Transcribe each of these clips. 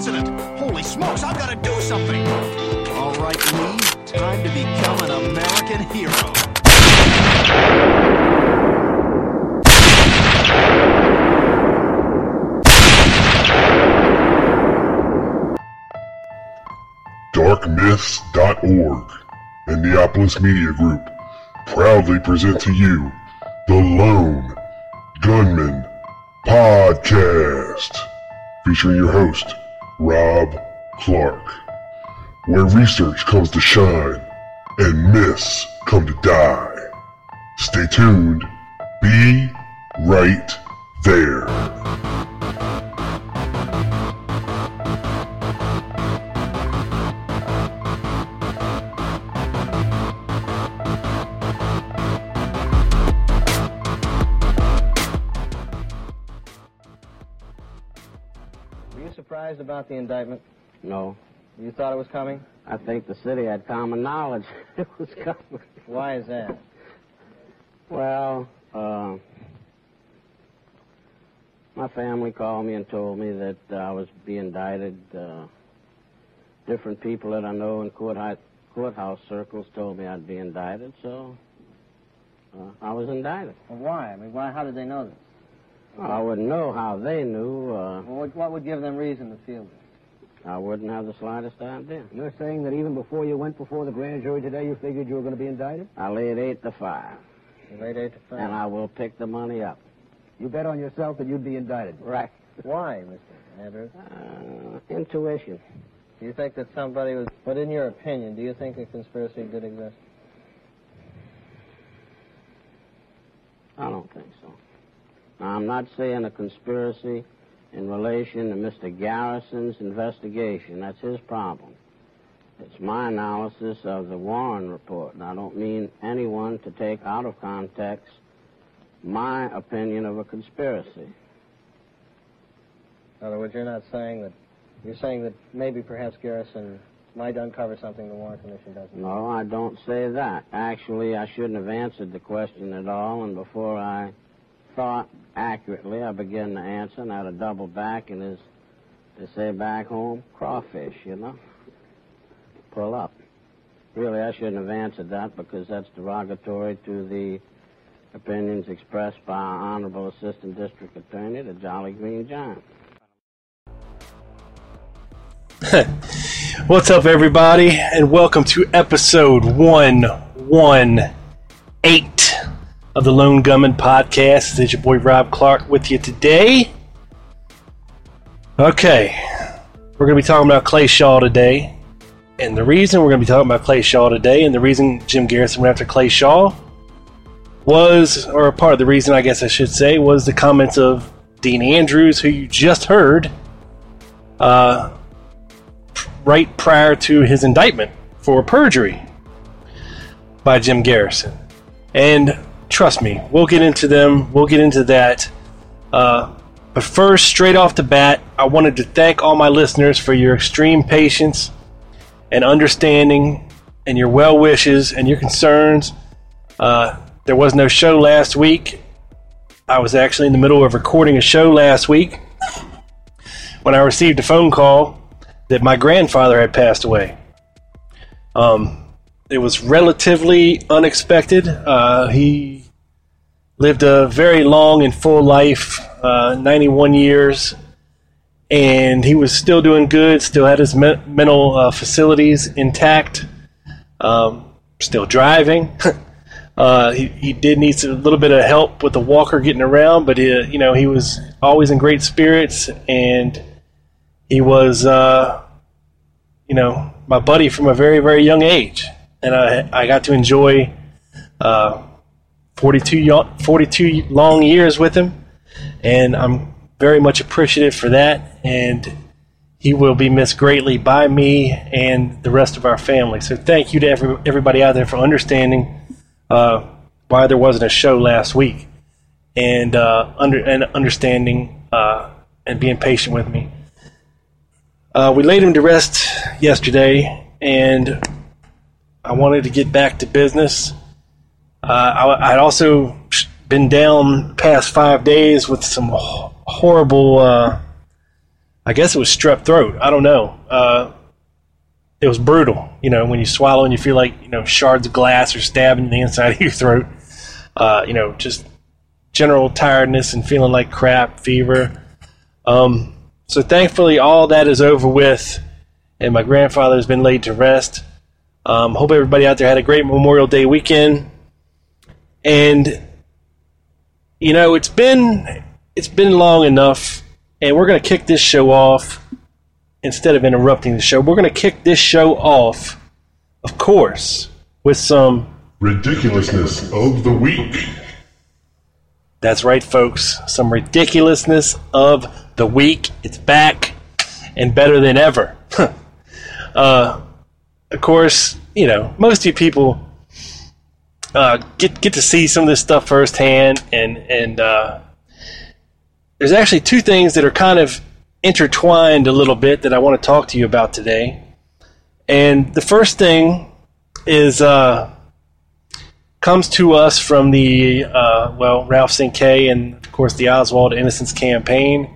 President. Holy smokes, I've gotta do something. All right, Lee, time to become an American hero. darkmyths.org and Neopolis Media Group proudly present to you the Lone Gunman Podcast, featuring your host, Rob Clark, where research comes to shine and myths come to die. Stay tuned. Be right there. About the indictment? No. You thought it was coming? I think the city had common knowledge it was coming. Why is that? Well, uh, my family called me and told me that uh, I was being indicted. Uh, different people that I know in courthouse, courthouse circles told me I'd be indicted, so uh, I was indicted. Well, why? I mean, why? How did they know this? Well, I wouldn't know how they knew. Uh, Well, what, what would give them reason to feel this? I wouldn't have the slightest idea. You're saying that even before you went before the grand jury today, you figured you were going to be indicted? I laid eight to five, You laid eight to five. and I will pick the money up. You bet on yourself that you'd be indicted. Right. Why, Mr. Andrews? Uh, intuition. Do you think that somebody was... But in your opinion, do you think a conspiracy did exist? I don't think so. Now, I'm not saying a conspiracy in relation to Mr. Garrison's investigation. That's his problem. It's my analysis of the Warren report, and I don't mean anyone to take out of context my opinion of a conspiracy. In other words, you're not saying that... You're saying that maybe perhaps Garrison might uncover something the Warren Commission doesn't. No, I don't say that. Actually, I shouldn't have answered the question at all, and before I thought accurately, I began to answer, and I had to double back, and as they say back home, crawfish, you know? Pull up. Really, I shouldn't have answered that because that's derogatory to the opinions expressed by our Honorable Assistant District Attorney, the Jolly Green Giant. What's up, everybody, and welcome to episode 118 of the Lone Gunman Podcast. Is your boy Rob Clark with you today. Okay, we're going to be talking about Clay Shaw today. And the reason we're going to be talking about Clay Shaw today, and the reason Jim Garrison went after Clay Shaw was, or part of the reason, I guess I should say, was the comments of Dean Andrews, who you just heard. Uh, right prior to his indictment for perjury by Jim Garrison. And trust me, we'll get into them. We'll get into that. Uh, but first, straight off the bat, I wanted to thank all my listeners for your extreme patience and understanding and your well wishes and your concerns. Uh, there was no show last week. I was actually in the middle of recording a show last week when I received a phone call that my grandfather had passed away. Um, it was relatively unexpected. Uh, he lived a very long and full life, uh, 91 years, and he was still doing good, still had his me- mental uh, facilities intact, um, still driving. Uh, he, he did need a little bit of help with the walker getting around, but he, you know he was always in great spirits, and he was, uh, you know, my buddy from a very, very young age. And I, I got to enjoy Uh, 42, 42 long years with him, and I'm very much appreciative for that. And he will be missed greatly by me and the rest of our family. So thank you to every, everybody out there for understanding uh, why there wasn't a show last week and uh, under and understanding uh, and being patient with me. Uh, we laid him to rest yesterday, and I wanted to get back to business. Uh, I, I'd also been down past five days with some horrible. Uh, I guess it was strep throat. I don't know. Uh, it was brutal. You know, when you swallow and you feel like you know shards of glass are stabbing the inside of your throat. Uh, you know, just general tiredness and feeling like crap, fever. Um, so thankfully, all that is over with, and my grandfather has been laid to rest. Um, hope everybody out there had a great Memorial Day weekend. And you know, it's been it's been long enough, and we're going to kick this show off instead of interrupting the show. We're going to kick this show off, of course, with some Ridiculousness of the week. That's right, folks. Some ridiculousness of the week. It's back and better than ever. uh, of course, you know most of you people uh, get get to see some of this stuff firsthand, and and uh, there's actually two things that are kind of intertwined a little bit that I want to talk to you about today. And the first thing is uh, comes to us from the uh, well Ralph. K and of course the Oswald Innocence campaign.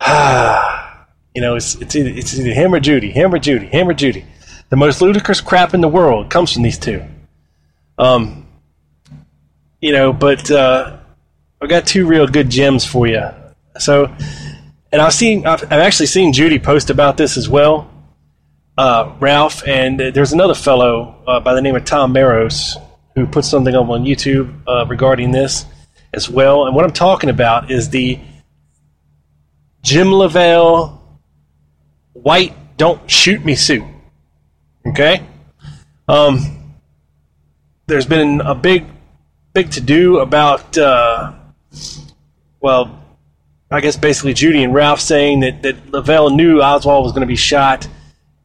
Ah, you know, it's it's either, it's either him or Judy, him or Judy, him or Judy. The most ludicrous crap in the world comes from these two. Um, you know, but uh, I've got two real good gems for you. So, and I've seen, I've, I've actually seen Judy post about this as well, uh, Ralph, and there's another fellow uh, by the name of Tom Maros who put something up on YouTube uh, regarding this as well. And what I'm talking about is the Jim Leavelle white "Don't Shoot Me" suit. Okay. Um, there's been a big, big to do about, uh, well, I guess basically Judy and Ralph saying that, that Leavelle knew Oswald was going to be shot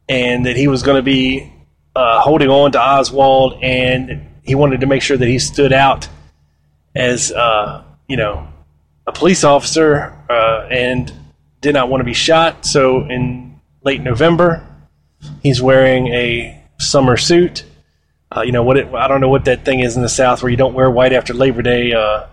and that he was going to be uh, holding on to Oswald and he wanted to make sure that he stood out as, uh, you know, a police officer uh, and did not want to be shot. So in late November, he's wearing a summer suit uh, you know what? It, I don't know what that thing is in the South where you don't wear white after Labor Day. Uh,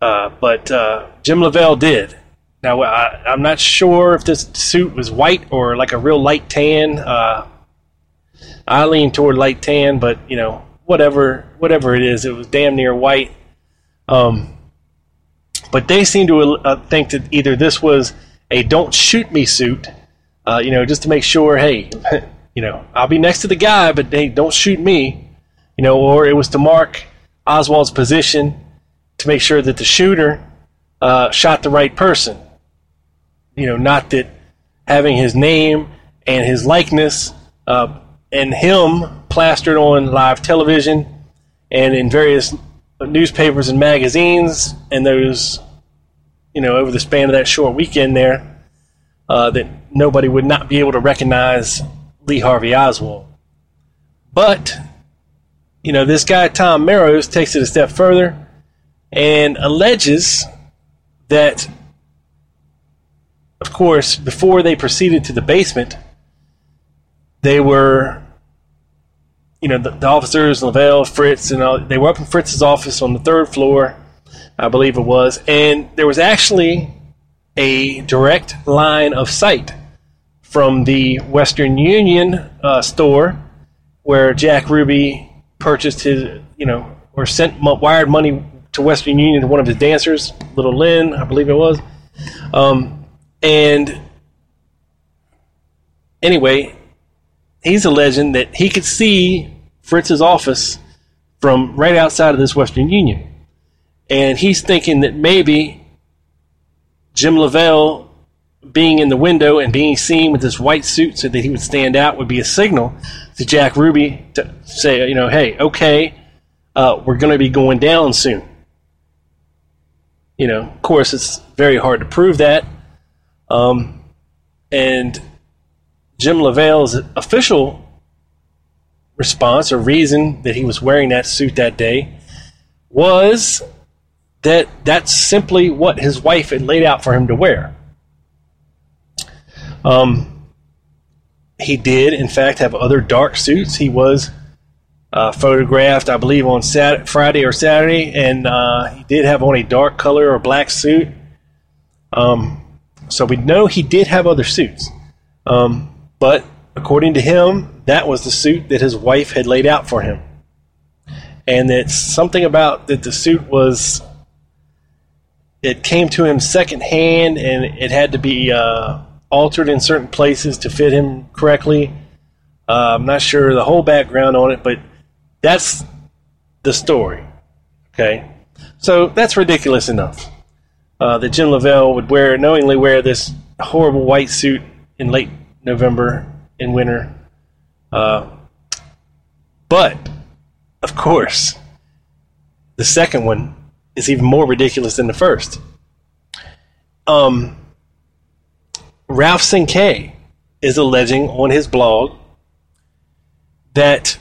uh, but uh, Jim Leavelle did. Now I, am not sure if this suit was white or like a real light tan. Uh, I lean toward light tan, but you know whatever whatever it is, it was damn near white. Um, but they seem to uh, think that either this was a "Don't shoot me" suit, you know, just to make sure, hey. you know, I'll be next to the guy, but they don't shoot me, you know, or it was to mark Oswald's position to make sure that the shooter uh, shot the right person. You know, not that having his name and his likeness uh, and him plastered on live television and in various newspapers and magazines and those, you know, over the span of that short weekend there, uh, that nobody would not be able to recognize Lee Harvey Oswald. But, you know, this guy, Tom Maros, takes it a step further and alleges that, of course, before they proceeded to the basement, they were, you know, the, the officers, Leavelle, Fritz, and all, they were up in Fritz's office on the third floor, I believe it was, and there was actually a direct line of sight from the Western Union uh, store where Jack Ruby purchased his, you know, or sent wired money to Western Union to one of his dancers, Little Lynn, I believe it was. Um, and anyway, he's alleging that he could see Fritz's office from right outside of this Western Union. And he's thinking that maybe Jim Leavelle being in the window and being seen with this white suit so that he would stand out would be a signal to Jack Ruby to say, you know, hey, okay, uh, we're going to be going down soon. You know, of course, it's very hard to prove that. Um, and Jim Leavelle's official response or reason that he was wearing that suit that day was that that's simply what his wife had laid out for him to wear. Um, he did, in fact, have other dark suits. He was uh, photographed, I believe, on Sat- Friday or Saturday, and uh, he did have on a dark color or black suit. Um, so we know he did have other suits. Um, but according to him, that was the suit that his wife had laid out for him. And it's something about that the suit was, it came to him secondhand and it had to be uh, altered in certain places to fit him correctly. Uh, I'm not sure the whole background on it, but that's the story. Okay? So that's ridiculous enough. Uh, that Jim Leavelle would wear, knowingly wear this horrible white suit in late November in winter. Uh, but, of course, the second one is even more ridiculous than the first. Um, Ralph Cinque is alleging on his blog that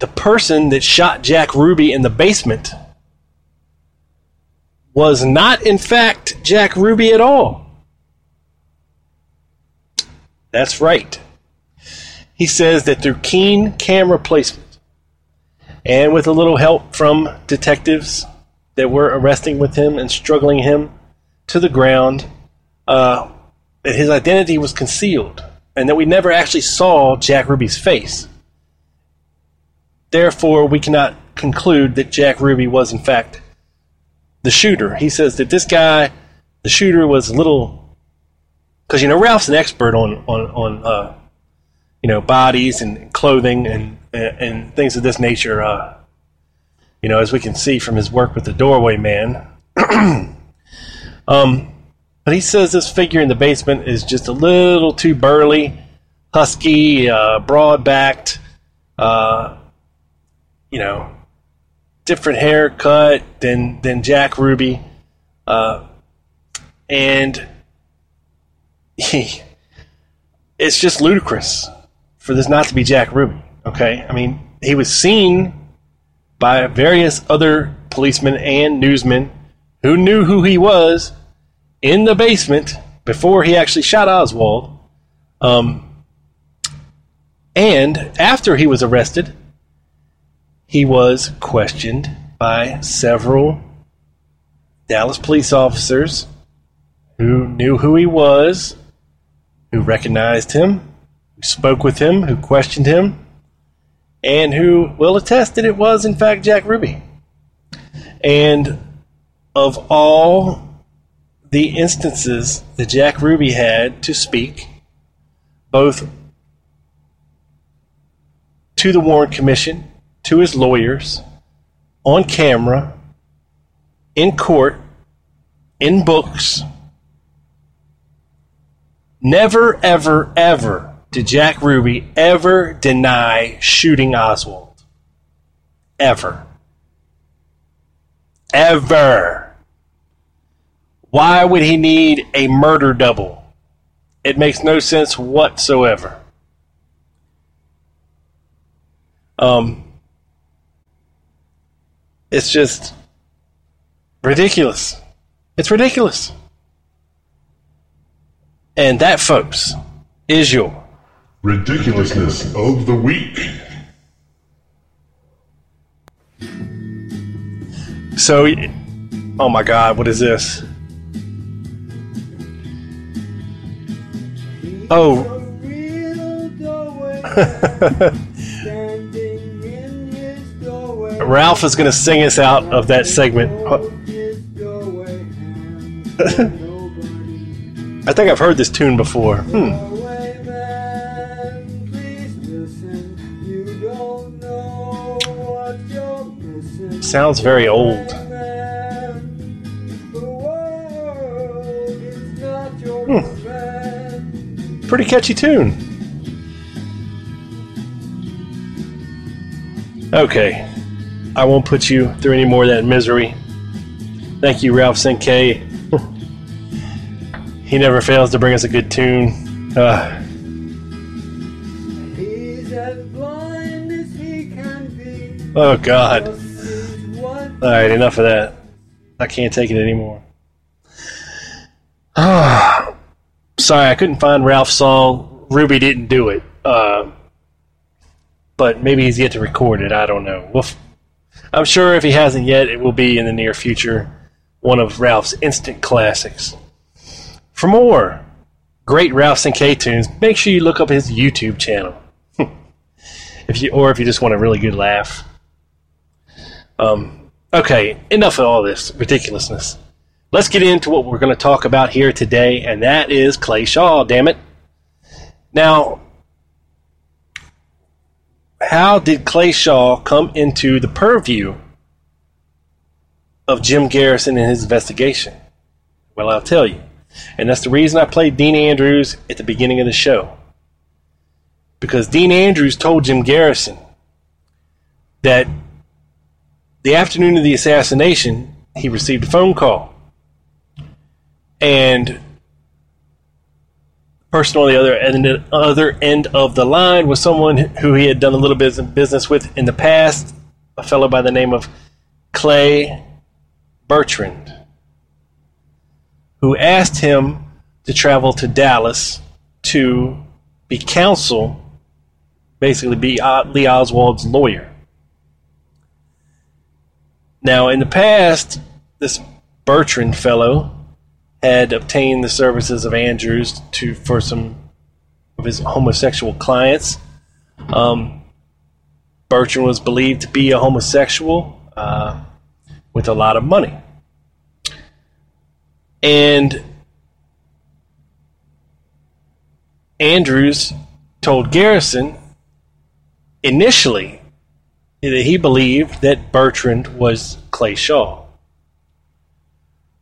the person that shot Jack Ruby in the basement was not, in fact, Jack Ruby at all. That's right. He says that through keen camera placement and with a little help from detectives that were arresting with him and struggling him to the ground, uh, that his identity was concealed and that we never actually saw Jack Ruby's face. Therefore, we cannot conclude that Jack Ruby was, in fact, the shooter. He says that this guy, the shooter, was a little because you know Ralph's an expert on on on uh, you know bodies and clothing and and things of this nature. Uh, you know, as we can see from his work with the Doorway Man. um, but he says this figure in the basement is just a little too burly, husky, uh, broad backed, uh, you know, different haircut than than Jack Ruby, uh, and he, it's just ludicrous for this not to be Jack Ruby. Okay, I mean he was seen by various other policemen and newsmen who knew who he was in the basement before he actually shot Oswald. Um, and after he was arrested, he was questioned by several Dallas police officers who knew who he was, who recognized him, who spoke with him, who questioned him, and who will attest that it was, in fact, Jack Ruby. And of all the instances that Jack Ruby had to speak, both to the Warren Commission, to his lawyers, on camera, in court, in books, never, ever, ever did Jack Ruby ever deny shooting Oswald. Ever. Ever. Why would he need a murder double? It makes no sense whatsoever. Um, it's just ridiculous. It's ridiculous. And that, folks, is your Ridiculousness of the week. So, oh my God, what is this? Oh. Ralph is going to sing us out of that segment. I think I've heard this tune before. Hmm. Sounds very old. Pretty catchy tune. Okay. I won't put you through any more of that misery. Thank you, Ralph Cinque. he never fails to bring us a good tune. Uh, oh, God. Alright, enough of that. I can't take it anymore. Sorry, I couldn't find Ralph's song. Ruby didn't do it. Uh, but maybe he's yet to record it. I don't know. Well, I'm sure if he hasn't yet, it will be in the near future one of Ralph's instant classics. For more great Ralph Cinque tunes, make sure you look up his YouTube channel. if you or if you just want a really good laugh. Um, okay, enough of all this ridiculousness. Let's get into what we're going to talk about here today, and that is Clay Shaw, damn it. Now, how did Clay Shaw come into the purview of Jim Garrison and his investigation? Well, I'll tell you. And that's the reason I played Dean Andrews at the beginning of the show. Because Dean Andrews told Jim Garrison that the afternoon of the assassination, he received a phone call. And the person on the other end, other end of the line was someone who he had done a little bit of business with in the past, a fellow by the name of Clay Bertrand, who asked him to travel to Dallas to be counsel, basically be Lee Oswald's lawyer. Now, in the past, this Bertrand fellow had obtained the services of Andrews to for some of his homosexual clients. Um, Bertrand was believed to be a homosexual uh, with a lot of money. And Andrews told Garrison initially that he believed that Bertrand was Clay Shaw.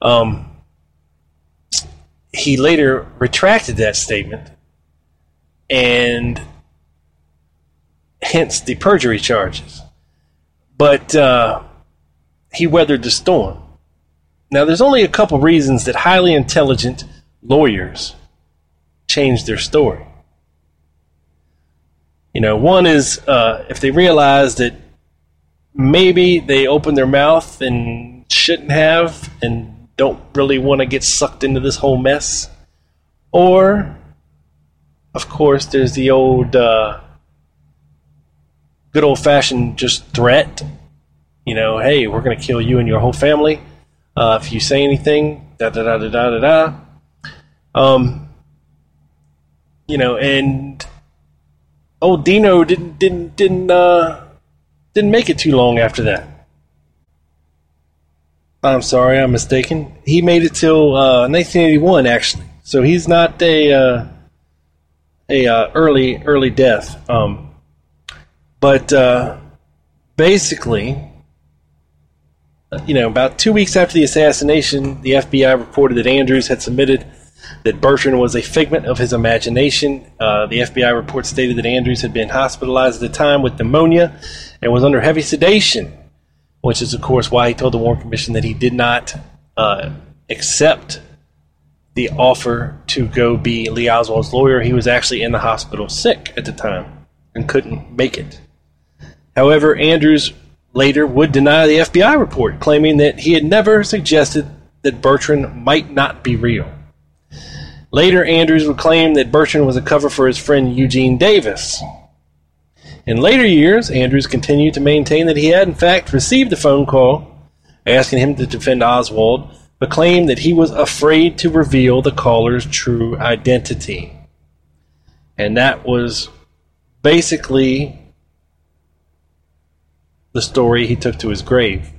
Um, he later retracted that statement and hence the perjury charges. But uh, he weathered the storm. Now, there's only a couple reasons that highly intelligent lawyers change their story. You know, one is uh, if they realize that maybe they opened their mouth and shouldn't have, and don't really want to get sucked into this whole mess. Or, of course, there's the old, uh, good old fashioned just threat. You know, hey, we're going to kill you and your whole family uh, if you say anything. Da da da da da da da. Um, you know, and old Dino didn't didn't didn't uh, didn't make it too long after that. I'm sorry, I'm mistaken. He made it till uh, 1981, actually. So he's not a uh, a uh, early early death. Um, but uh, basically, you know, about two weeks after the assassination, the FBI reported that Andrews had submitted that Bertrand was a figment of his imagination. Uh, the FBI report stated that Andrews had been hospitalized at the time with pneumonia and was under heavy sedation which is, of course, why he told the Warren Commission that he did not uh, accept the offer to go be Lee Oswald's lawyer. He was actually in the hospital sick at the time and couldn't make it. However, Andrews later would deny the FBI report, claiming that he had never suggested that Bertrand might not be real. Later, Andrews would claim that Bertrand was a cover for his friend Eugene Davis, in later years, Andrews continued to maintain that he had, in fact, received a phone call asking him to defend Oswald, but claimed that he was afraid to reveal the caller's true identity. And that was basically the story he took to his grave.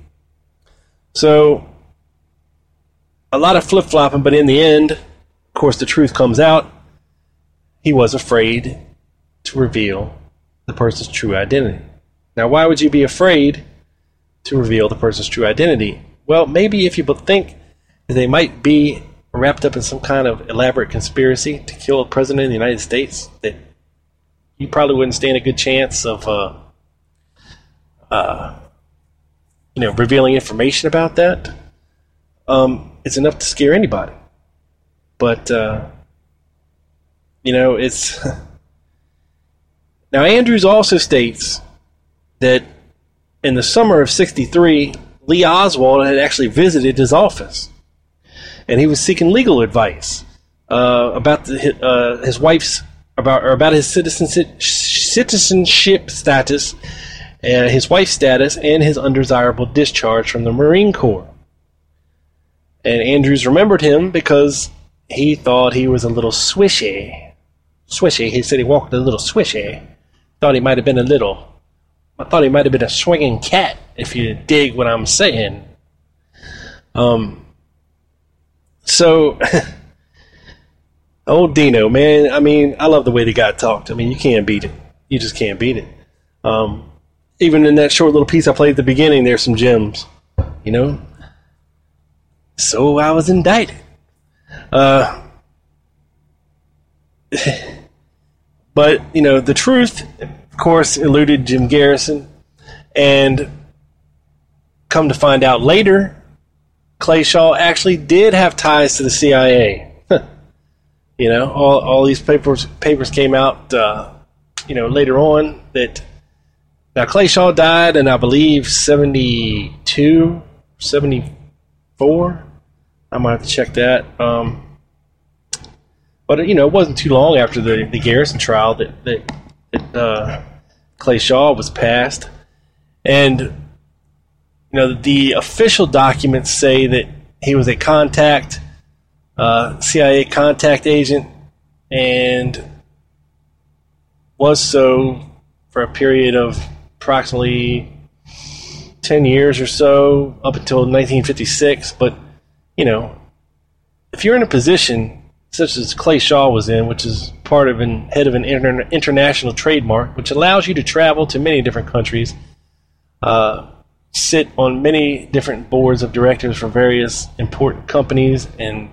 So, a lot of flip flopping, but in the end, of course, the truth comes out. He was afraid to reveal the person's true identity. Now, why would you be afraid to reveal the person's true identity? Well, maybe if you think that they might be wrapped up in some kind of elaborate conspiracy to kill a president of the United States, that you probably wouldn't stand a good chance of, uh, uh, you know, revealing information about that. Um, it's enough to scare anybody. But uh, you know, it's now Andrews also states that in the summer of '63, Lee Oswald had actually visited his office, and he was seeking legal advice uh, about the, uh, his wife's about or about his citizenship status, uh, his wife's status, and his undesirable discharge from the Marine Corps. And Andrews remembered him because he thought he was a little swishy. Swishy. He said he walked a little swishy. I thought he might have been a little. I thought he might have been a swinging cat, if you dig what I'm saying. Um. So, old Dino, man. I mean, I love the way the guy talked. I mean, you can't beat it. You just can't beat it. Um, even in that short little piece I played at the beginning, there's some gems. You know. So I was indicted. Uh, but you know, the truth, of course, eluded Jim Garrison, and come to find out later, Clay Shaw actually did have ties to the CIA. you know, all, all these papers papers came out, uh, you know, later on that now Clay Shaw died in I believe 72, 74. I might have to check that. Um, but you know, it wasn't too long after the, the Garrison trial that that, that uh, Clay Shaw was passed, and you know the official documents say that he was a contact, uh, CIA contact agent, and was so for a period of approximately ten years or so, up until 1956. But you know, if you're in a position such as Clay Shaw was in, which is part of an head of an inter- international trademark, which allows you to travel to many different countries, uh, sit on many different boards of directors for various important companies and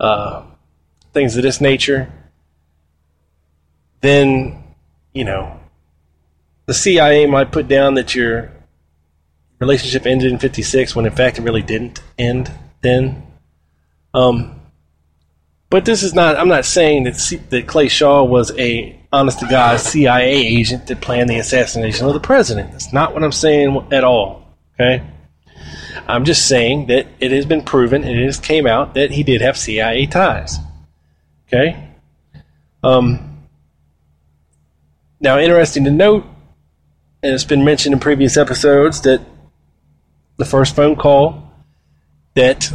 uh, things of this nature, then you know the CIA might put down that your relationship ended in '56 when in fact it really didn't end then. Um, but this is not. I'm not saying that C, that Clay Shaw was a honest to God CIA agent that planned the assassination of the president. That's not what I'm saying at all. Okay. I'm just saying that it has been proven and it has came out that he did have CIA ties. Okay. Um. Now, interesting to note, and it's been mentioned in previous episodes that the first phone call that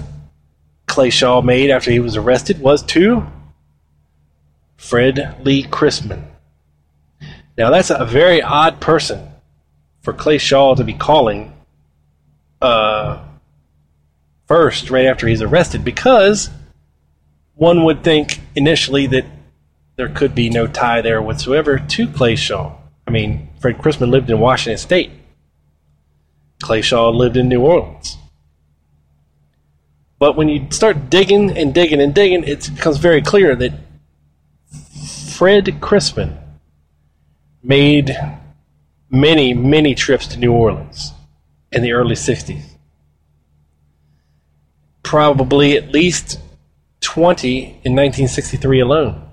Clay Shaw made after he was arrested was to Fred Lee Chrisman. Now, that's a very odd person for Clay Shaw to be calling uh, first, right after he's arrested, because one would think initially that there could be no tie there whatsoever to Clay Shaw. I mean, Fred Chrisman lived in Washington State. Clay Shaw lived in New Orleans. But when you start digging and digging and digging, it becomes very clear that Fred Chrisman made many, many trips to New Orleans in the early 60s. Probably at least 20 in 1963 alone.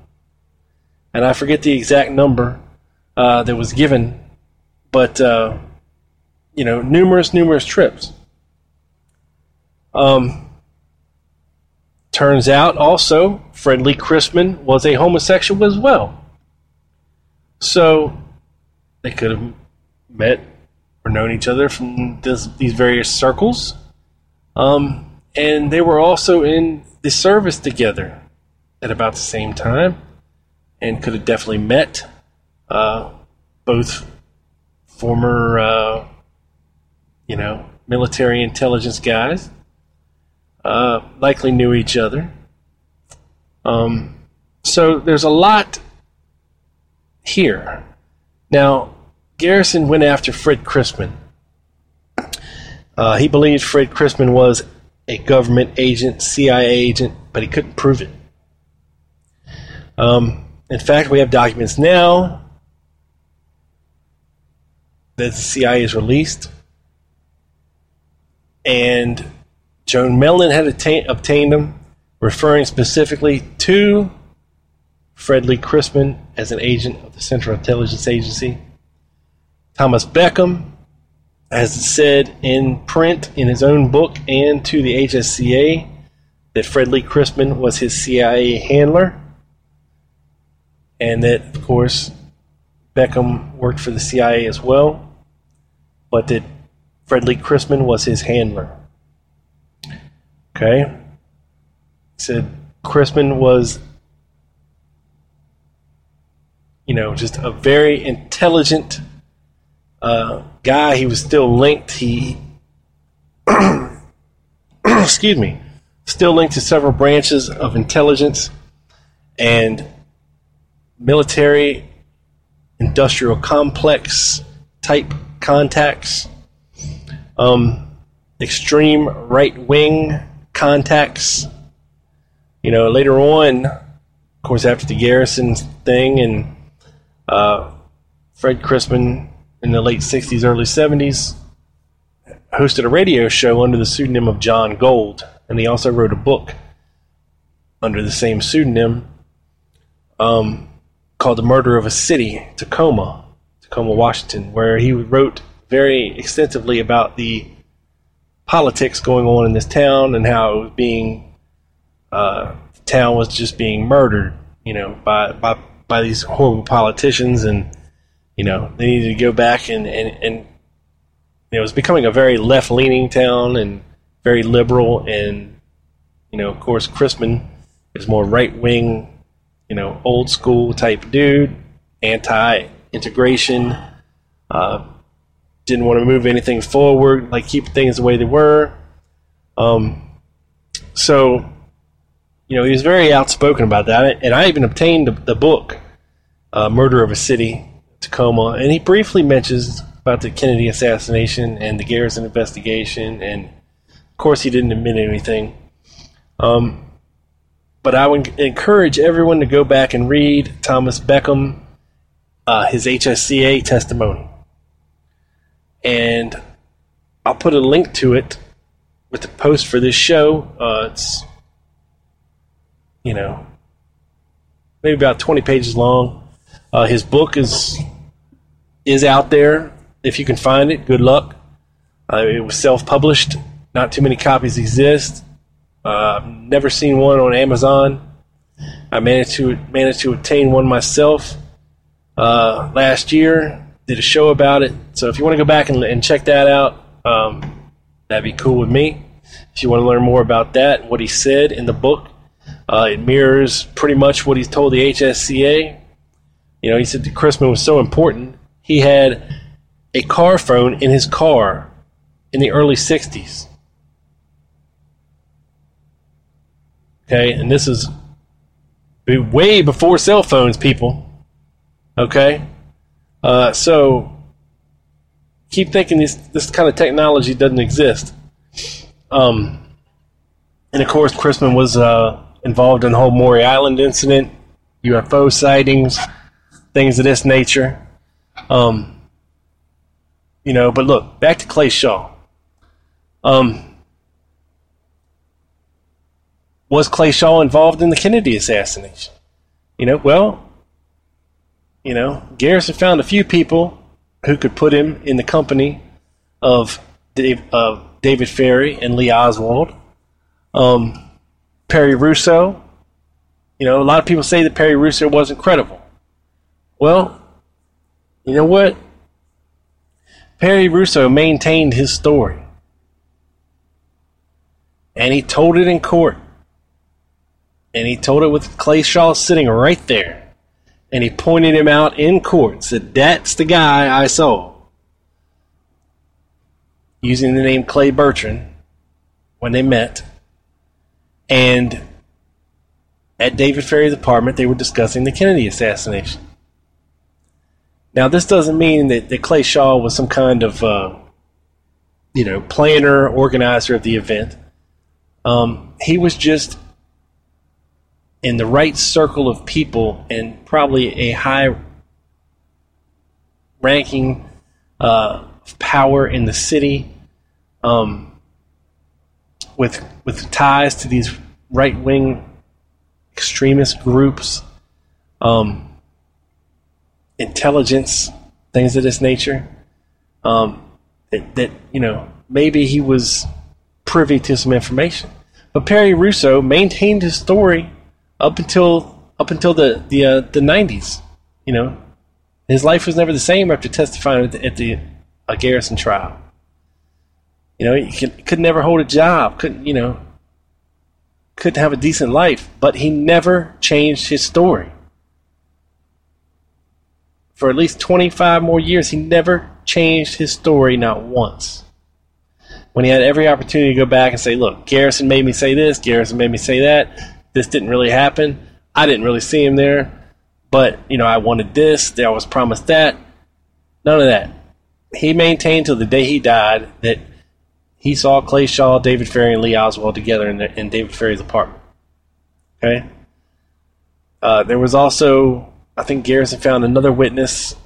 And I forget the exact number uh, that was given, but, uh, you know, numerous, numerous trips. Um, Turns out also, Fred Lee Chrisman was a homosexual as well. So they could have met or known each other from this, these various circles. Um, and they were also in the service together at about the same time and could have definitely met uh, both former, uh, you know, military intelligence guys uh, likely knew each other. Um, so there's a lot here. Now, Garrison went after Fred Chrisman. Uh, he believed Fred Chrisman was a government agent, CIA agent, but he couldn't prove it. Um, in fact, we have documents now that the CIA has released, and Joan Mellen had attain, obtained them, referring specifically to Fred Lee Chrisman as an agent of the Central Intelligence Agency. Thomas Beckham has said in print in his own book and to the HSCA that Fred Lee Chrisman was his CIA handler, and that, of course, Beckham worked for the CIA as well, but that Fred Lee Chrisman was his handler. Okay? He Said Chrisman was, you know, just a very intelligent uh, guy. He was still linked. He, excuse me, still linked to several branches of intelligence and military industrial complex type contacts, um, extreme right wing contacts. You know, later on, of course, after the Garrison thing and uh, Fred Chrisman in the late 60s, early 70s, hosted a radio show under the pseudonym of John Gold, and he also wrote a book under the same pseudonym um, called The Murder of a City, Tacoma, Tacoma, Washington, where he wrote very extensively about the politics going on in this town and how it was being, uh, the town was just being murdered, you know, by, by, by these horrible politicians and you know, they needed to go back and, and, and it was becoming a very left leaning town and very liberal. And, you know, of course, Chrisman is more right wing, you know, old school type dude, anti integration, uh, didn't want to move anything forward, like keep things the way they were. Um, so, you know, he was very outspoken about that. And I even obtained the, the book, uh, Murder of a City, Tacoma, and he briefly mentions about the Kennedy assassination and the Garrison investigation, and of course he didn't admit anything. Um, but I would encourage everyone to go back and read Thomas Beckham, uh, his HSCA testimony, and I'll put a link to it with the post for this show. Uh, it's you know maybe about 20 pages long. Uh, his book is is out there. If you can find it, good luck. Uh, it was self-published. Not too many copies exist. Uh, never seen one on Amazon. I managed to managed to obtain one myself uh, last year. Did a show about it. So if you want to go back and, and check that out, um, that'd be cool with me. If you want to learn more about that, what he said in the book, uh, it mirrors pretty much what he told the HSCA. You know, he said that Chrisman was so important he had a car phone in his car in the early 60s. Okay, and this is way before cell phones, people. Okay, uh, so keep thinking this this kind of technology doesn't exist. Um, and of course, Chrisman was uh, involved in the whole Maury Island incident, UFO sightings, things of this nature. Um, you know, but look, back to Clay Shaw. Um, was Clay Shaw involved in the Kennedy assassination? You know, well, you know, Garrison found a few people who could put him in the company of Dave, uh, David Ferrie and Lee Oswald. Um, Perry Russo. You know, a lot of people say that Perry Russo wasn't credible. Well, you know what? Perry Russo maintained his story. And he told it in court. And he told it with Clay Shaw sitting right there. And he pointed him out in court. Said, That's the guy I saw. Using the name Clay Bertrand when they met. And at David Ferrie's apartment, they were discussing the Kennedy assassination. Now, this doesn't mean that, that Clay Shaw was some kind of, uh, you know, planner, organizer of the event. Um, he was just in the right circle of people and probably a high ranking uh, power in the city um, with with ties to these right wing extremist groups, um, intelligence, things of this nature. Um, that, that you know maybe he was privy to some information, but Perry Russo maintained his story up until up until the the uh, the nineties. You know, his life was never the same after testifying at the, at the uh, Garrison trial. You know, he could, could never hold a job. Couldn't you know? Couldn't have a decent life, but he never changed his story. For at least 25 more years, he never changed his story, not once. When he had every opportunity to go back and say, look, Garrison made me say this, Garrison made me say that, this didn't really happen. I didn't really see him there, but you know, I wanted this, I was promised that. None of that. He maintained till the day he died that he saw Clay Shaw, David Ferrie, and Lee Oswald together in, the, in David Ferrie's apartment. Okay. Uh, there was also, I think Garrison found another witness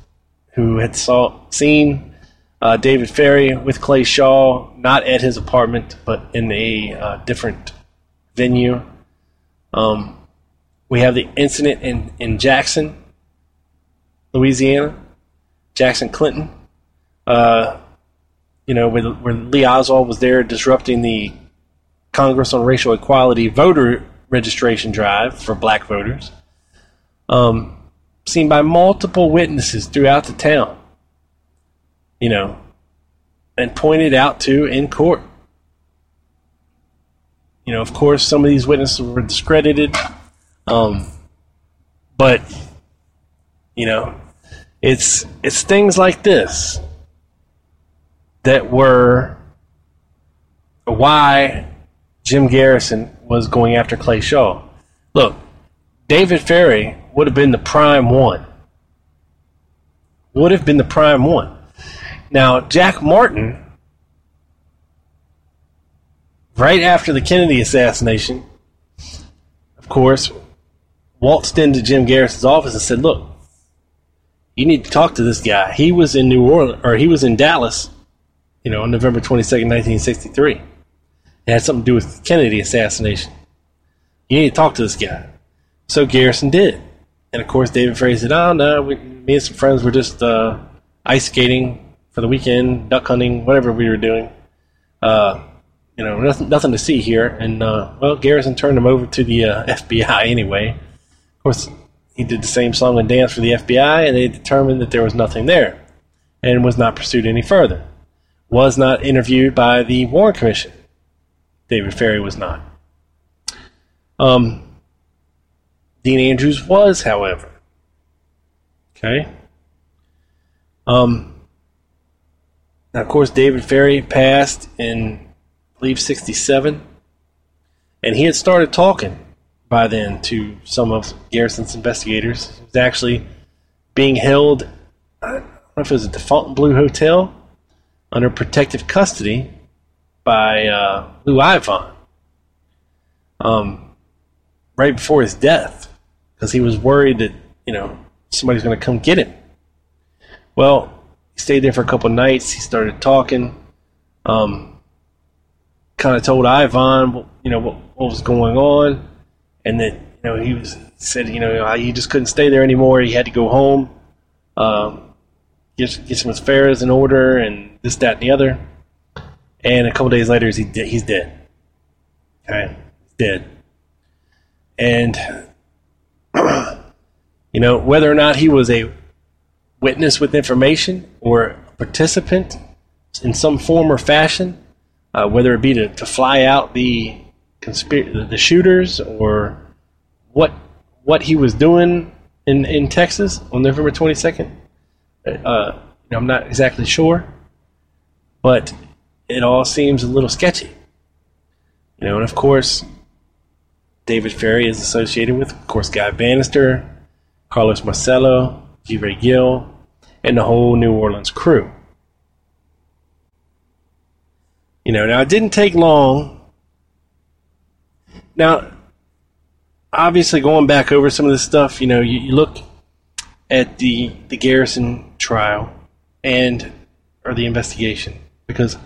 who had saw seen uh, David Ferrie with Clay Shaw, not at his apartment, but in a uh, different venue. Um, we have the incident in, in Jackson, Louisiana, Jackson Clinton. Uh, you know, where, where Lee Oswald was there disrupting the Congress on Racial Equality voter registration drive for black voters. Um, seen by multiple witnesses throughout the town. You know, and pointed out to in court. You know, of course, some of these witnesses were discredited, um, but you know, it's it's things like this that were why Jim Garrison was going after Clay Shaw. Look, David Ferrie would have been the prime one. Would have been the prime one. Now, Jack Martin, right after the Kennedy assassination, of course, waltzed into Jim Garrison's office and said, Look, you need to talk to this guy. He was in New Orleans, or he was in Dallas, you know, on November 22nd, 1963. It had something to do with Kennedy assassination. You need to talk to this guy. So Garrison did. And of course, David Ferrie said, Oh, no, we, me and some friends were just uh, ice skating for the weekend, duck hunting, whatever we were doing. Uh, you know, nothing, nothing to see here. And, uh, well, Garrison turned him over to the uh, FBI anyway. Of course, he did the same song and dance for the FBI, and they determined that there was nothing there and was not pursued any further. Was not interviewed by the Warren Commission. David Ferrie was not. Um, Dean Andrews was, however. Okay. Um, now, of course, David Ferrie passed in, believe, 67. And he had started talking by then to some of Garrison's investigators. He was actually being held, I don't know if it was at the Fontainebleau Hotel, under protective custody by uh, Lou Ivon um, right before his death because he was worried that, you know, somebody's going to come get him. Well, he stayed there for a couple nights. He started talking. Um, kind of told Ivon, you know, what, what was going on, and that you know he was said, you know, he just couldn't stay there anymore. He had to go home, um, get get some affairs in order, and this, that, and the other. And a couple days later, he's he's dead. Okay, dead. And you know whether or not he was a witness with information or a participant in some form or fashion, uh, whether it be to, to fly out the conspir- the shooters or what what he was doing in, in Texas on November 22nd. Uh, I'm not exactly sure, but it all seems a little sketchy. You know, and of course, David Ferrie is associated with, of course, Guy Banister, Carlos Marcello, G. Wray Gill, and the whole New Orleans crew. You know, now it didn't take long. Now, obviously going back over some of this stuff, you know, you, you look at the the Garrison trial and or the investigation because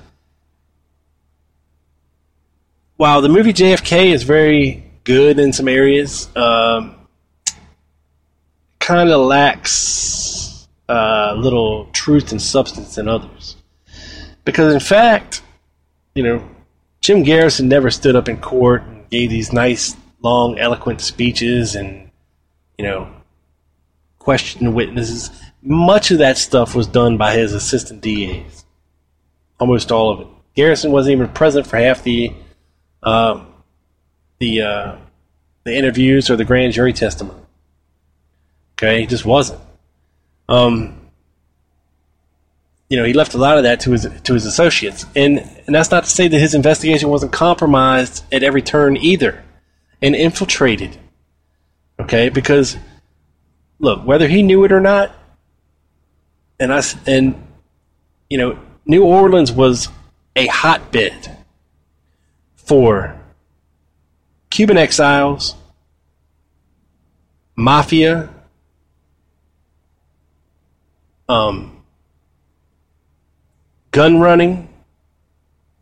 while the movie JFK is very good in some areas, um, kind of lacks a uh, little truth and substance in others. Because in fact, you know, Jim Garrison never stood up in court and gave these nice, long, eloquent speeches and, you know, questioned witnesses. Much of that stuff was done by his assistant DAs. Almost all of it. Garrison wasn't even present for half the uh, the uh, the interviews or the grand jury testimony. Okay, he just wasn't. Um, you know, he left a lot of that to his to his associates, and and that's not to say that his investigation wasn't compromised at every turn either, and infiltrated. Okay, because look, whether he knew it or not, and I and you know, New Orleans was a hotbed for Cuban exiles, mafia, um, gun running,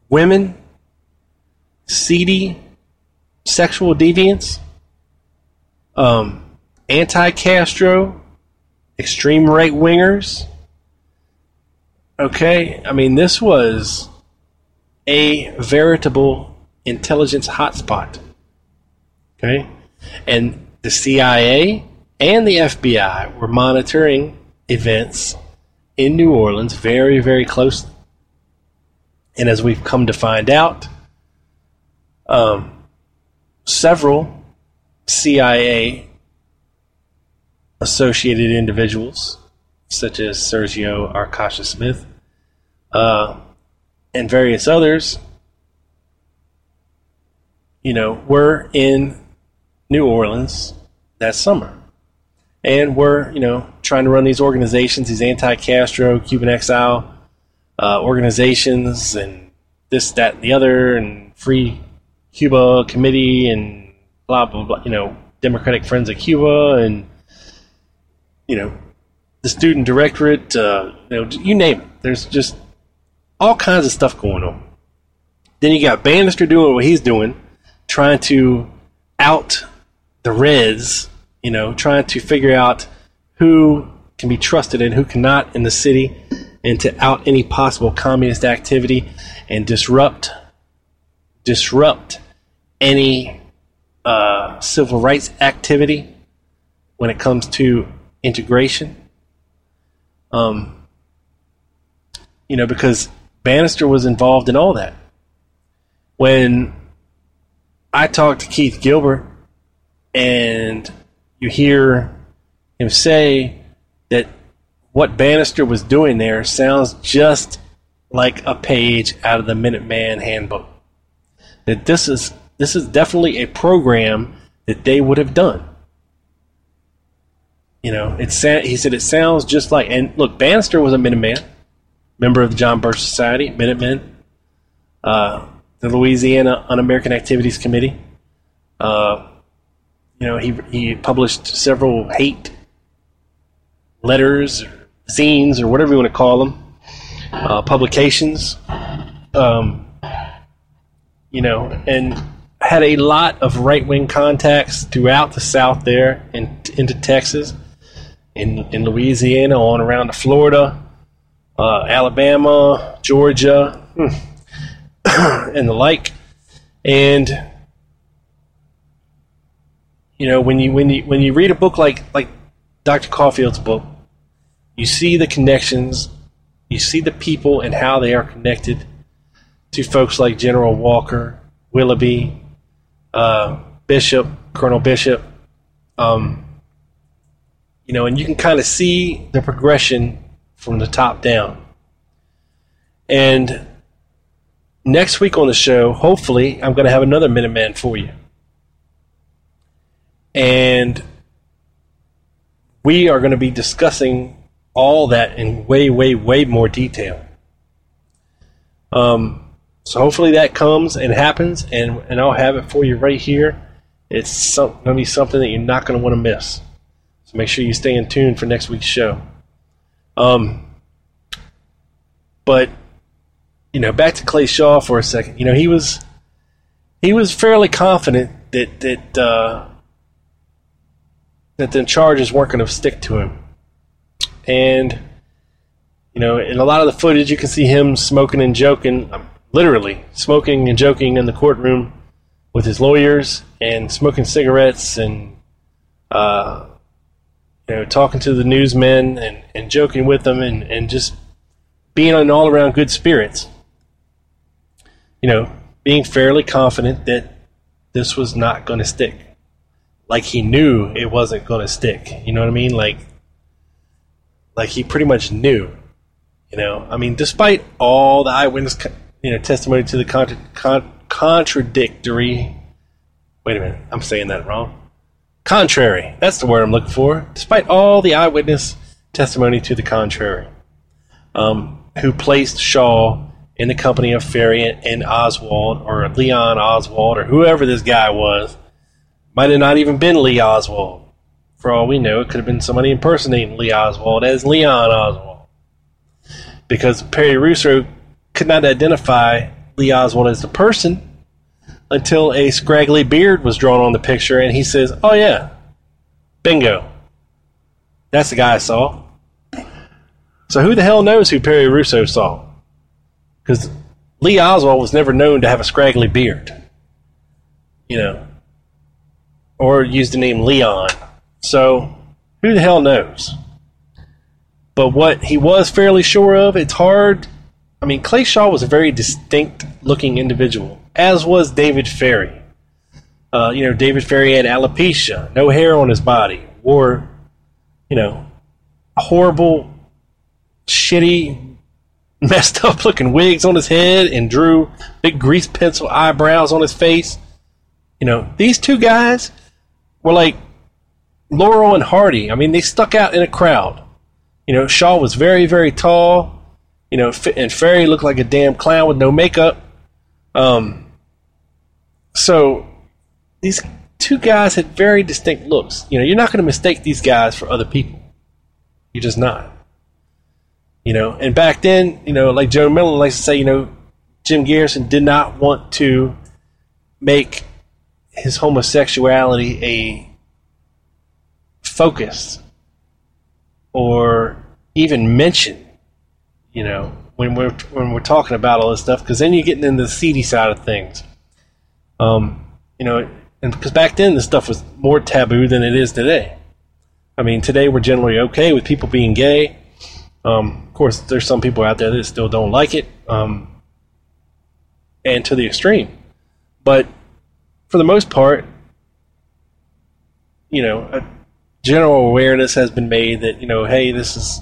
women, seedy, sexual deviance, um, anti Castro, extreme right wingers. Okay, I mean, this was a veritable intelligence hotspot. Okay? And the CIA and the FBI were monitoring events in New Orleans very, very closely. And as we've come to find out, um, several CIA associated individuals, such as Sergio Arcacha Smith, uh, and various others, you know, were in New Orleans that summer. And we're, you know, trying to run these organizations, these anti-Castro, Cuban exile uh, organizations, and this, that, and the other, and Free Cuba Committee, and blah blah blah. You know, Democratic Friends of Cuba, and you know, the Student Directorate. Uh, you know, you name it. There's just all kinds of stuff going on. Then you got Banister doing what he's doing, trying to out the Reds, you know, trying to figure out who can be trusted and who cannot in the city, and to out any possible communist activity and disrupt disrupt any uh, civil rights activity when it comes to integration. Um, you know, because Banister was involved in all that. When I talked to Keith Gilbert, and you hear him say what Banister was doing there sounds just like a page out of the Minuteman handbook. That this is this is definitely a program that they would have done. You know, it he said it sounds just like and look, Banister was a Minuteman, member of the John Birch Society, Minutemen, uh, the Louisiana Un-American Activities Committee. Uh, you know, he he published several hate letters, zines, or whatever you want to call them, uh, publications. Um, you know, and had a lot of right wing contacts throughout the South there and into Texas, in in Louisiana, on around to Florida, uh, Alabama, Georgia, hmm, and the like. And you know, when you when you when you read a book like like Dr. Caulfield's book, you see the connections, you see the people and how they are connected to folks like General Walker, Willoughby, uh, Bishop, Colonel Bishop. Um, you know, and you can kind of see the progression from the top down. And next week on the show, hopefully, I'm going to have another Minuteman for you. And we are going to be discussing all that in way, way, way more detail. Um, so hopefully that comes and happens, and, and I'll have it for you right here It's going to be something that you're not going to want to miss. So make sure you stay in tune for next week's show. Um, but you know, back to Clay Shaw for a second. You know, he was he was fairly confident that that uh, that the charges weren't going to stick to him, and you know, in a lot of the footage, you can see him smoking and joking, um, literally smoking and joking in the courtroom with his lawyers and smoking cigarettes and uh, you know talking to the newsmen and, and joking with them and, and just being in all around good spirits you know, being fairly confident that this was not going to stick. Like he knew it wasn't going to stick. You know what I mean? Like, like he pretty much knew. You know, I mean, despite all the eyewitness, you know, testimony to the contra- con- contradictory. Wait a minute, I'm saying that wrong. Contrary. That's the word I'm looking for. Despite all the eyewitness testimony to the contrary, um, who placed Shaw in the company of Ferrie and Oswald or Leon Oswald or whoever this guy was. Might have not even been Lee Oswald. For all we know, it could have been somebody impersonating Lee Oswald as Leon Oswald. Because Perry Russo could not identify Lee Oswald as the person until a scraggly beard was drawn on the picture and he says, Oh, yeah, bingo. That's the guy I saw. So who the hell knows who Perry Russo saw? because Lee Oswald was never known to have a scraggly beard, you know, or use the name Leon. So who the hell knows? But what he was fairly sure of, it's hard. I mean, Clay Shaw was a very distinct looking individual, as was David Ferrie. Uh, you know, David Ferrie had alopecia, no hair on his body, wore, you know, horrible, shitty messed up looking wigs on his head and drew big grease pencil eyebrows on his face. You know, these two guys were like Laurel and Hardy. I mean, they stuck out in a crowd. You know, Shaw was very, very tall. You know, and Ferrie looked like a damn clown with no makeup. Um, so these two guys had very distinct looks. You know, you're not going to mistake these guys for other people. You're just not. You know, and back then, you know, like Joe Miller likes to say, you know, Jim Garrison did not want to make his homosexuality a focus or even mention, you know, when we're when we're talking about all this stuff, because then you're getting into the seedy side of things. Um, you know, and because back then this stuff was more taboo than it is today. I mean, today we're generally okay with people being gay. Um, of course, there's some people out there that still don't like it, um, and to the extreme. But for the most part, you know, general awareness has been made that you know, hey, this is,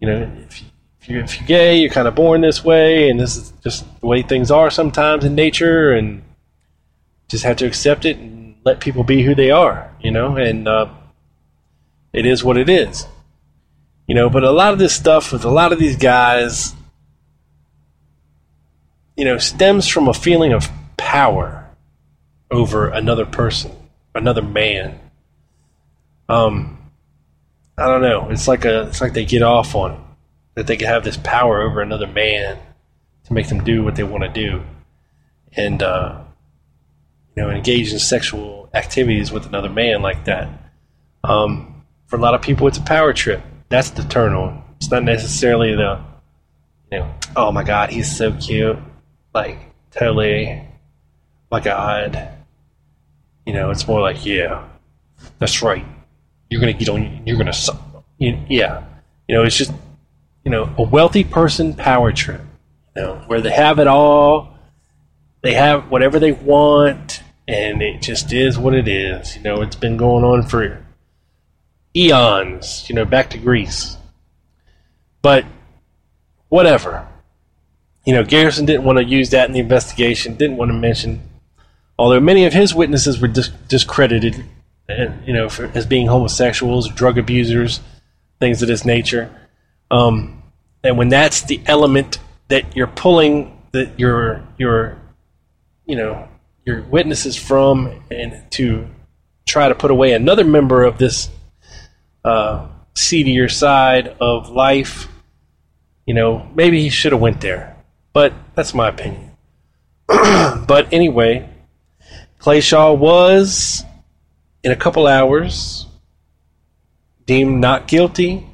you know, if, if you're if you're gay, you're kind of born this way, and this is just the way things are sometimes in nature, and just have to accept it and let people be who they are, you know, and uh, it is what it is. You know, but a lot of this stuff with a lot of these guys, you know, stems from a feeling of power over another person, another man. Um, I don't know. It's like a, it's like they get off on it that they can have this power over another man to make them do what they want to do, and uh, you know, engage in sexual activities with another man like that. Um, for a lot of people, it's a power trip that's the turn on. It's not necessarily the, you know, oh my god, he's so cute. Like, totally, my god. You know, it's more like, yeah, that's right. You're gonna get on, you're gonna, yeah. You know, it's just, you know, a wealthy person power trip. You know, where they have it all, they have whatever they want, and it just is what it is. You know, it's been going on for eons, you know, back to Greece. But whatever. You know, Garrison didn't want to use that in the investigation, didn't want to mention, although many of his witnesses were dis- discredited, you know, for, as being homosexuals, drug abusers, things of this nature. Um, and when that's the element that you're pulling, that you're, you're, you know, your witnesses from and to try to put away another member of this uh, seedier side of life, you know, maybe he should have went there. But that's my opinion. but anyway, Clay Shaw was, in a couple hours, deemed not guilty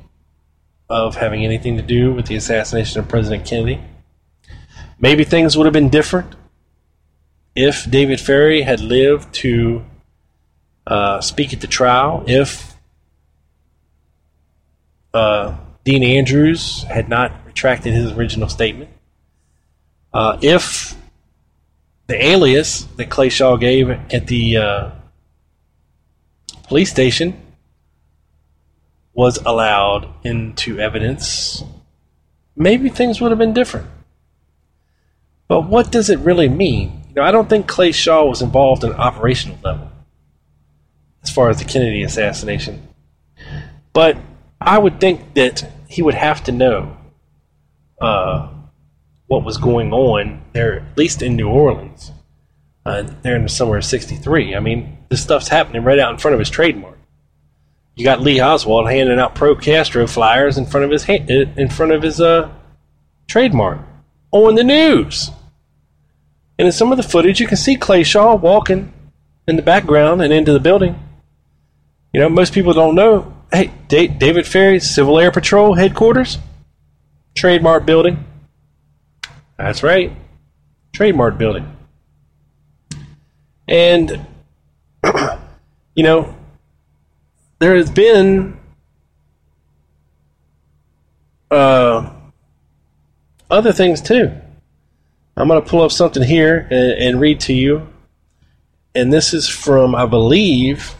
of having anything to do with the assassination of President Kennedy. Maybe things would have been different if David Ferrie had lived to uh, speak at the trial, if uh, Dean Andrews had not retracted his original statement, uh, if the alias that Clay Shaw gave at the uh, police station was allowed into evidence, maybe things would have been different. But what does it really mean? You know, I don't think Clay Shaw was involved in an operational level as far as the Kennedy assassination. But I would think that he would have to know uh, what was going on there, at least in New Orleans, uh, there in the summer of '63. I mean, this stuff's happening right out in front of his trademark. You got Lee Oswald handing out pro Castro flyers in front of his ha- in front of his uh, trademark on the news. And in some of the footage, you can see Clay Shaw walking in the background and into the building. You know, most people don't know. Hey, David Ferrie, Civil Air Patrol headquarters, trademark building. That's right, trademark building. And, you know, there has been uh, other things too. I'm going to pull up something here and, and, read to you. And this is from, I believe,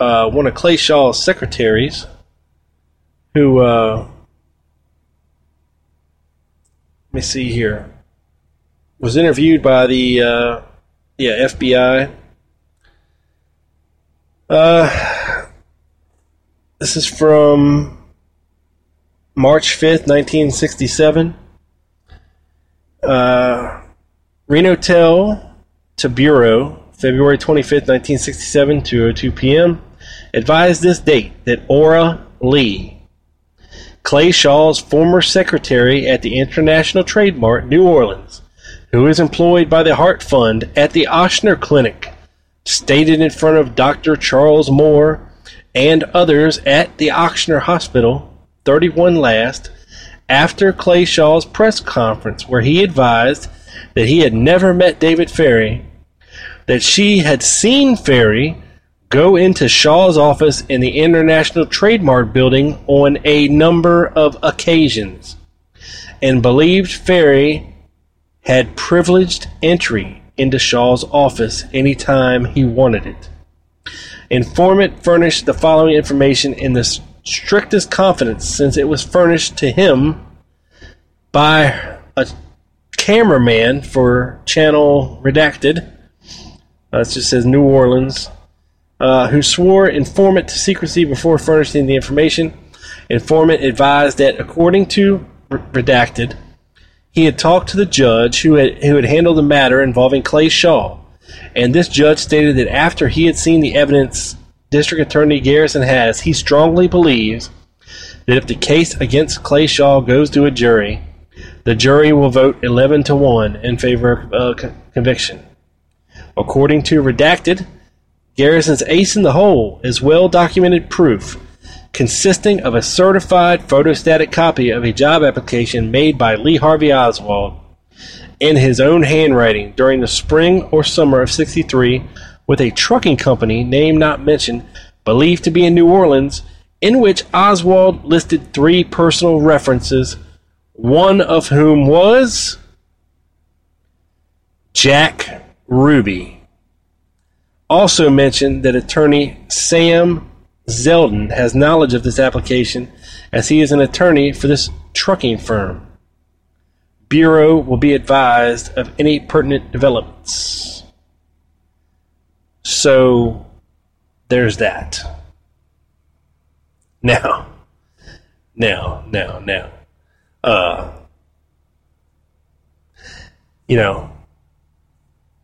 uh, one of Clay Shaw's secretaries who, uh, let me see here, was interviewed by the uh, yeah FBI. Uh, this is from March 5th, 1967. Uh, Reno Tel to Bureau, February 25th, 1967, 2.02 p.m. Advised this date that Aura Lee, Clay Shaw's former secretary at the International Trade Mart, New Orleans, who is employed by the Heart Fund at the Ochsner Clinic, stated in front of Dr. Charles Moore and others at the Ochsner Hospital, 31 last, after Clay Shaw's press conference, where he advised that he had never met David Ferrie, that she had seen Ferrie go into Shaw's office in the International Trade Mart Building on a number of occasions, and believed Ferrie had privileged entry into Shaw's office anytime he wanted it. Informant furnished the following information in the strictest confidence since it was furnished to him by a cameraman for Channel Redacted. Uh, it just says New Orleans, uh, who swore informant to secrecy before furnishing the information. Informant advised that, according to Redacted, he had talked to the judge who had, who had handled the matter involving Clay Shaw, and this judge stated that after he had seen the evidence District Attorney Garrison has, he strongly believes that if the case against Clay Shaw goes to a jury, the jury will vote 11 to 1 in favor of uh, conviction. According to Redacted, Garrison's ace in the hole is well documented proof consisting of a certified photostatic copy of a job application made by Lee Harvey Oswald in his own handwriting during the spring or summer of 63 with a trucking company, name not mentioned, believed to be in New Orleans, in which Oswald listed three personal references, one of whom was Jack Ruby. Also mentioned that attorney Sam Zeldin has knowledge of this application as he is an attorney for this trucking firm. Bureau will be advised of any pertinent developments. So there's that. Now, now, now, now. Uh, you know,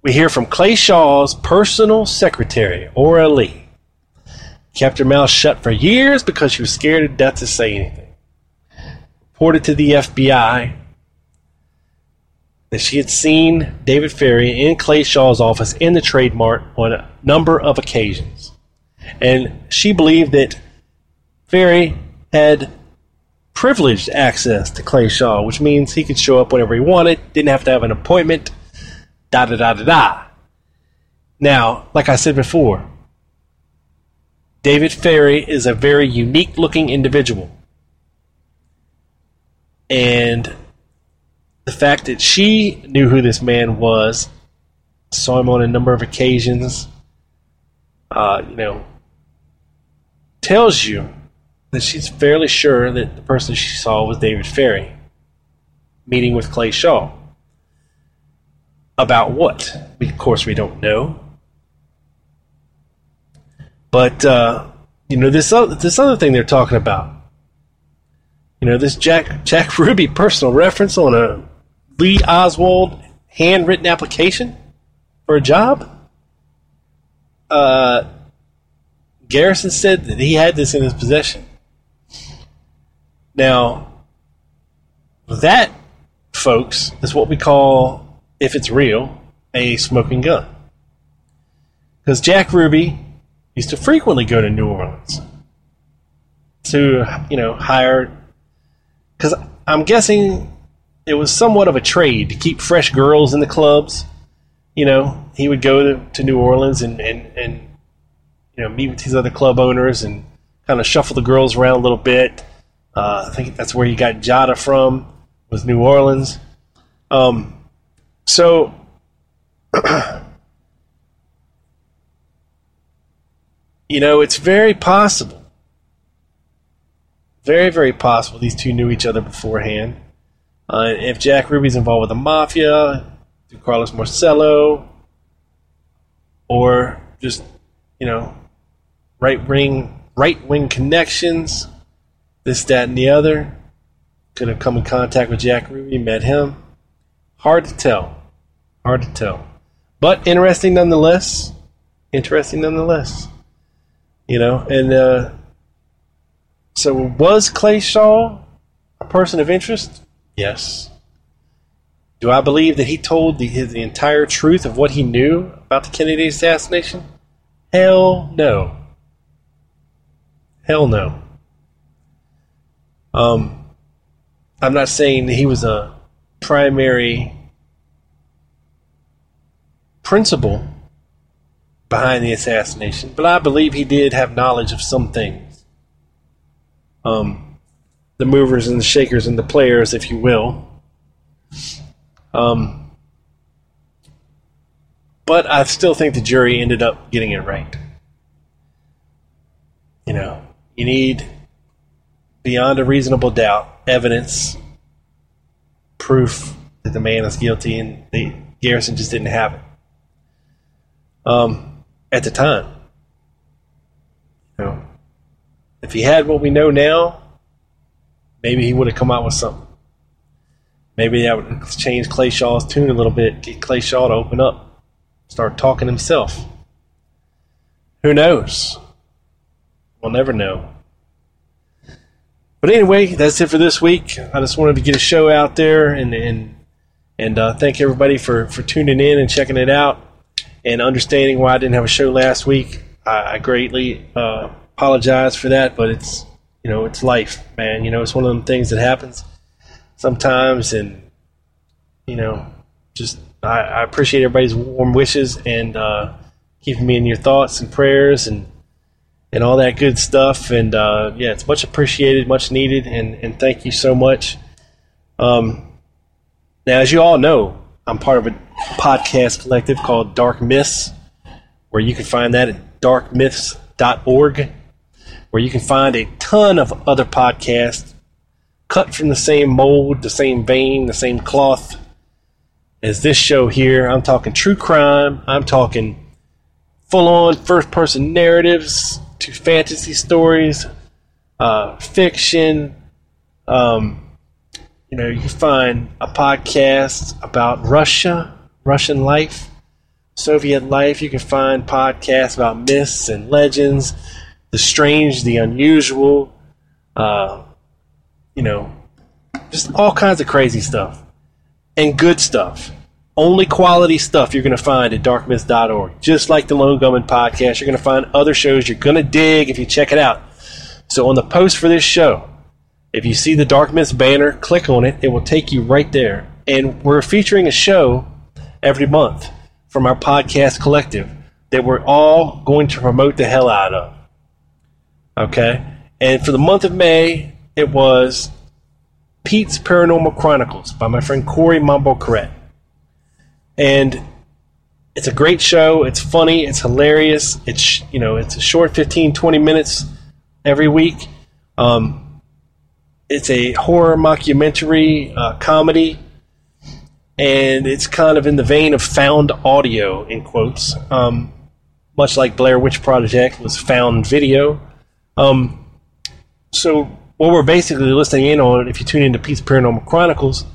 we hear from Clay Shaw's personal secretary, Ora Lee. Kept her mouth shut for years because she was scared to death to say anything. Reported to the FBI that she had seen David Ferrie in Clay Shaw's office in the Trade Mart on a number of occasions. And she believed that Ferrie had privileged access to Clay Shaw, which means he could show up whenever he wanted, didn't have to have an appointment, da da da da da. Now, like I said before, David Ferrie is a very unique looking individual. And the fact that she knew who this man was, saw him on a number of occasions, uh, you know, tells you that she's fairly sure that the person she saw was David Ferrie meeting with Clay Shaw. About what? Of course, we don't know. But uh, you know this other, this other thing they're talking about. You know this Jack Jack Ruby personal reference on a Lee Oswald handwritten application for a job. Uh, Garrison said that he had this in his possession. Now, that, folks, is what we call, if it's real, a smoking gun. Because Jack Ruby used to frequently go to New Orleans to, you know, hire. Because I'm guessing it was somewhat of a trade to keep fresh girls in the clubs. You know, he would go to, to New Orleans and, and, and, you know, meet with these other club owners and kind of shuffle the girls around a little bit. Uh, I think that's where he got Jada from, was New Orleans. Um, so, you know, it's very possible, very, very possible these two knew each other beforehand. Uh, if Jack Ruby's involved with the mafia, through Carlos Marcello, or just you know, right wing right wing connections, this, that, and the other. Could have come in contact with Jack Ruby, met him. Hard to tell. Hard to tell. But interesting nonetheless. Interesting nonetheless. You know, and uh, so was Clay Shaw a person of interest? Yes. Do I believe that he told the, the entire truth of what he knew about the Kennedy assassination? Hell no. Hell no. Um, I'm not saying that he was a primary principle behind the assassination, but I believe he did have knowledge of some things. Um, the movers and the shakers and the players, if you will. Um, but I still think the jury ended up getting it right. You know, you need beyond a reasonable doubt evidence, proof that the man is guilty, and the Garrison just didn't have it. Um, at the time, you know, if he had what we know now, maybe he would have come out with something. Maybe that would change Clay Shaw's tune a little bit, get Clay Shaw to open up, start talking himself. Who knows? We'll never know. But anyway, that's it for this week. I just wanted to get a show out there and and and uh, thank everybody for for tuning in and checking it out and understanding why I didn't have a show last week. I, I greatly uh, apologize for that, but it's you know it's life, man. You know it's one of them things that happens sometimes, and you know just I, I appreciate everybody's warm wishes and uh, keeping me in your thoughts and prayers and and all that good stuff. And uh, yeah, it's much appreciated, much needed, and, and thank you so much. Um, now, as you all know, I'm part of a podcast collective called Dark Myths, where you can find that at darkmyths.org, where you can find a ton of other podcasts cut from the same mold, the same vein, the same cloth as this show here. I'm talking true crime, I'm talking full on first person narratives, to fantasy stories, uh, fiction. Um, you know, you find a podcast about Russia, Russian life. Soviet life. You can find podcasts about myths and legends, the strange, the unusual, uh, you know, just all kinds of crazy stuff and good stuff. Only quality stuff you're going to find at darkmyth.org. Just like the Lone Gunman podcast, you're going to find other shows you're going to dig if you check it out. So on the post for this show, if you see the Dark Myths banner, click on it. It will take you right there. And we're featuring a show every month from our podcast collective that we're all going to promote the hell out of. Okay? And for the month of May, it was Pete's Paranormal Chronicles by my friend Corey Correct. And it's a great show. It's funny. It's hilarious. It's, you know, it's a short 15, 20 minutes every week. Um, it's a horror mockumentary uh, comedy, and it's kind of in the vein of found audio, in quotes, um, much like Blair Witch Project was found video. Um, so, what we're basically listening in on, if you tune into Pete's Paranormal Chronicles,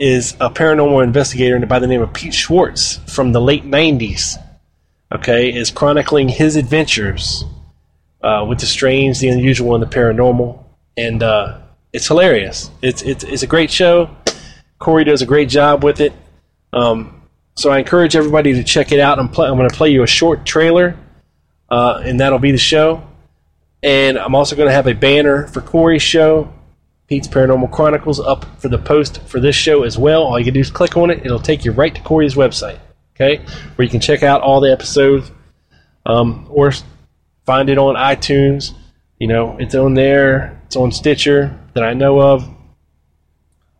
is a paranormal investigator by the name of Pete Schwartz from the late 90s. Okay, is chronicling his adventures uh, with the strange, the unusual, and the paranormal. And uh, it's hilarious. It's, it's, it's a great show. Corey does a great job with it. Um, so I encourage everybody to check it out. I'm, I'm going to play you a short trailer, uh, and that'll be the show. And I'm also going to have a banner for Corey's show, Pete's Paranormal Chronicles, up for the post for this show as well. All you can do is click on it. It'll take you right to Corey's website, okay, where you can check out all the episodes um, or find it on iTunes. You know, it's on there. It's on Stitcher that I know of.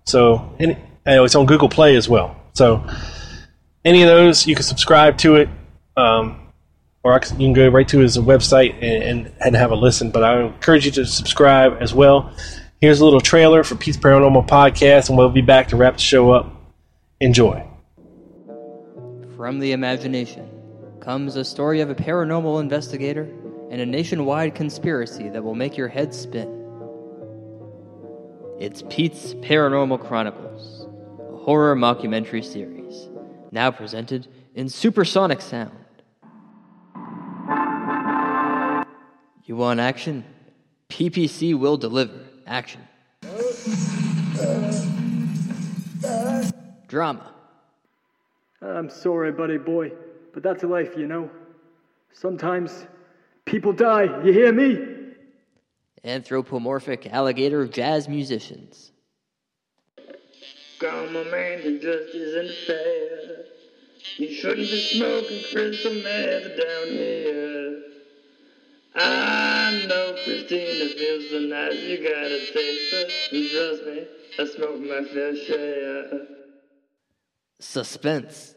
So, and it's on Google Play as well. So, any of those, you can subscribe to it, um, or you can go right to his website and, and, and have a listen. But I encourage you to subscribe as well. Here's a little trailer for Pete's Paranormal Podcast, and we'll be back to wrap the show up. Enjoy. From the imagination comes a story of a paranormal investigator and a nationwide conspiracy that will make your head spin. It's Pete's Paranormal Chronicles, a horror mockumentary series, now presented in supersonic sound. You want action? PPC will deliver action. Drama. I'm sorry, buddy boy, but that's life, you know. Sometimes people die, you hear me? Anthropomorphic alligator jazz musicians. Come on, man, it just isn't fair. You shouldn't be smoking crystal meth down here. I know Christina feels so nice, you gotta taste her. And trust me, I smoke my fair share. Suspense.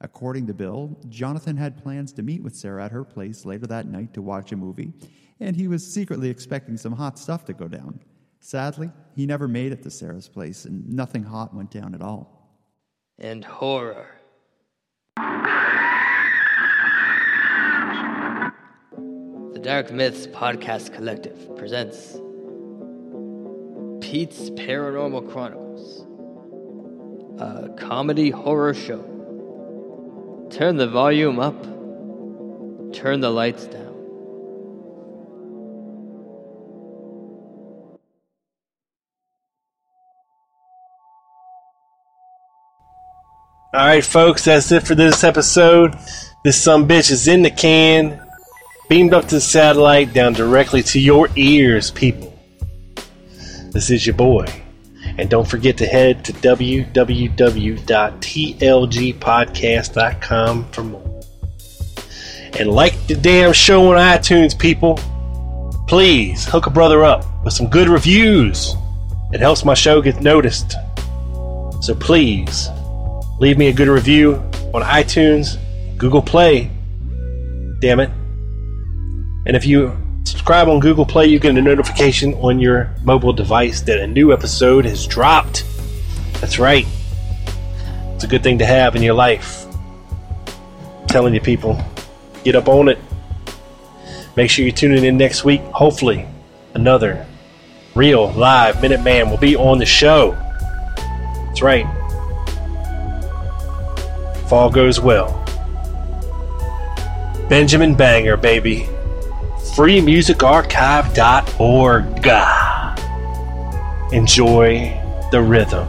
According to Bill, Jonathan had plans to meet with Sarah at her place later that night to watch a movie, and he was secretly expecting some hot stuff to go down. Sadly, he never made it to Sarah's place, and nothing hot went down at all. And horror. The Dark Myths Podcast Collective presents Pete's Paranormal Chronicles, a comedy horror show. Turn the volume up, turn the lights down. All right, folks, that's it for this episode. This some bitch is in the can, beamed up to the satellite, down directly to your ears, people. This is your boy. And don't forget to head to www.tlgpodcast.com for more. And like the damn show on iTunes, people. Please hook a brother up with some good reviews. It helps my show get noticed. So please leave me a good review on iTunes, Google Play. Damn it. And if you subscribe on Google Play, you get a notification on your mobile device that a new episode has dropped. That's right. It's a good thing to have in your life. I'm telling you, people, get up on it. Make sure you're tuning in next week. Hopefully, another real live Minuteman will be on the show. That's right all goes well. Benjamin Banger, baby. FreeMusicArchive.org. Enjoy the rhythm.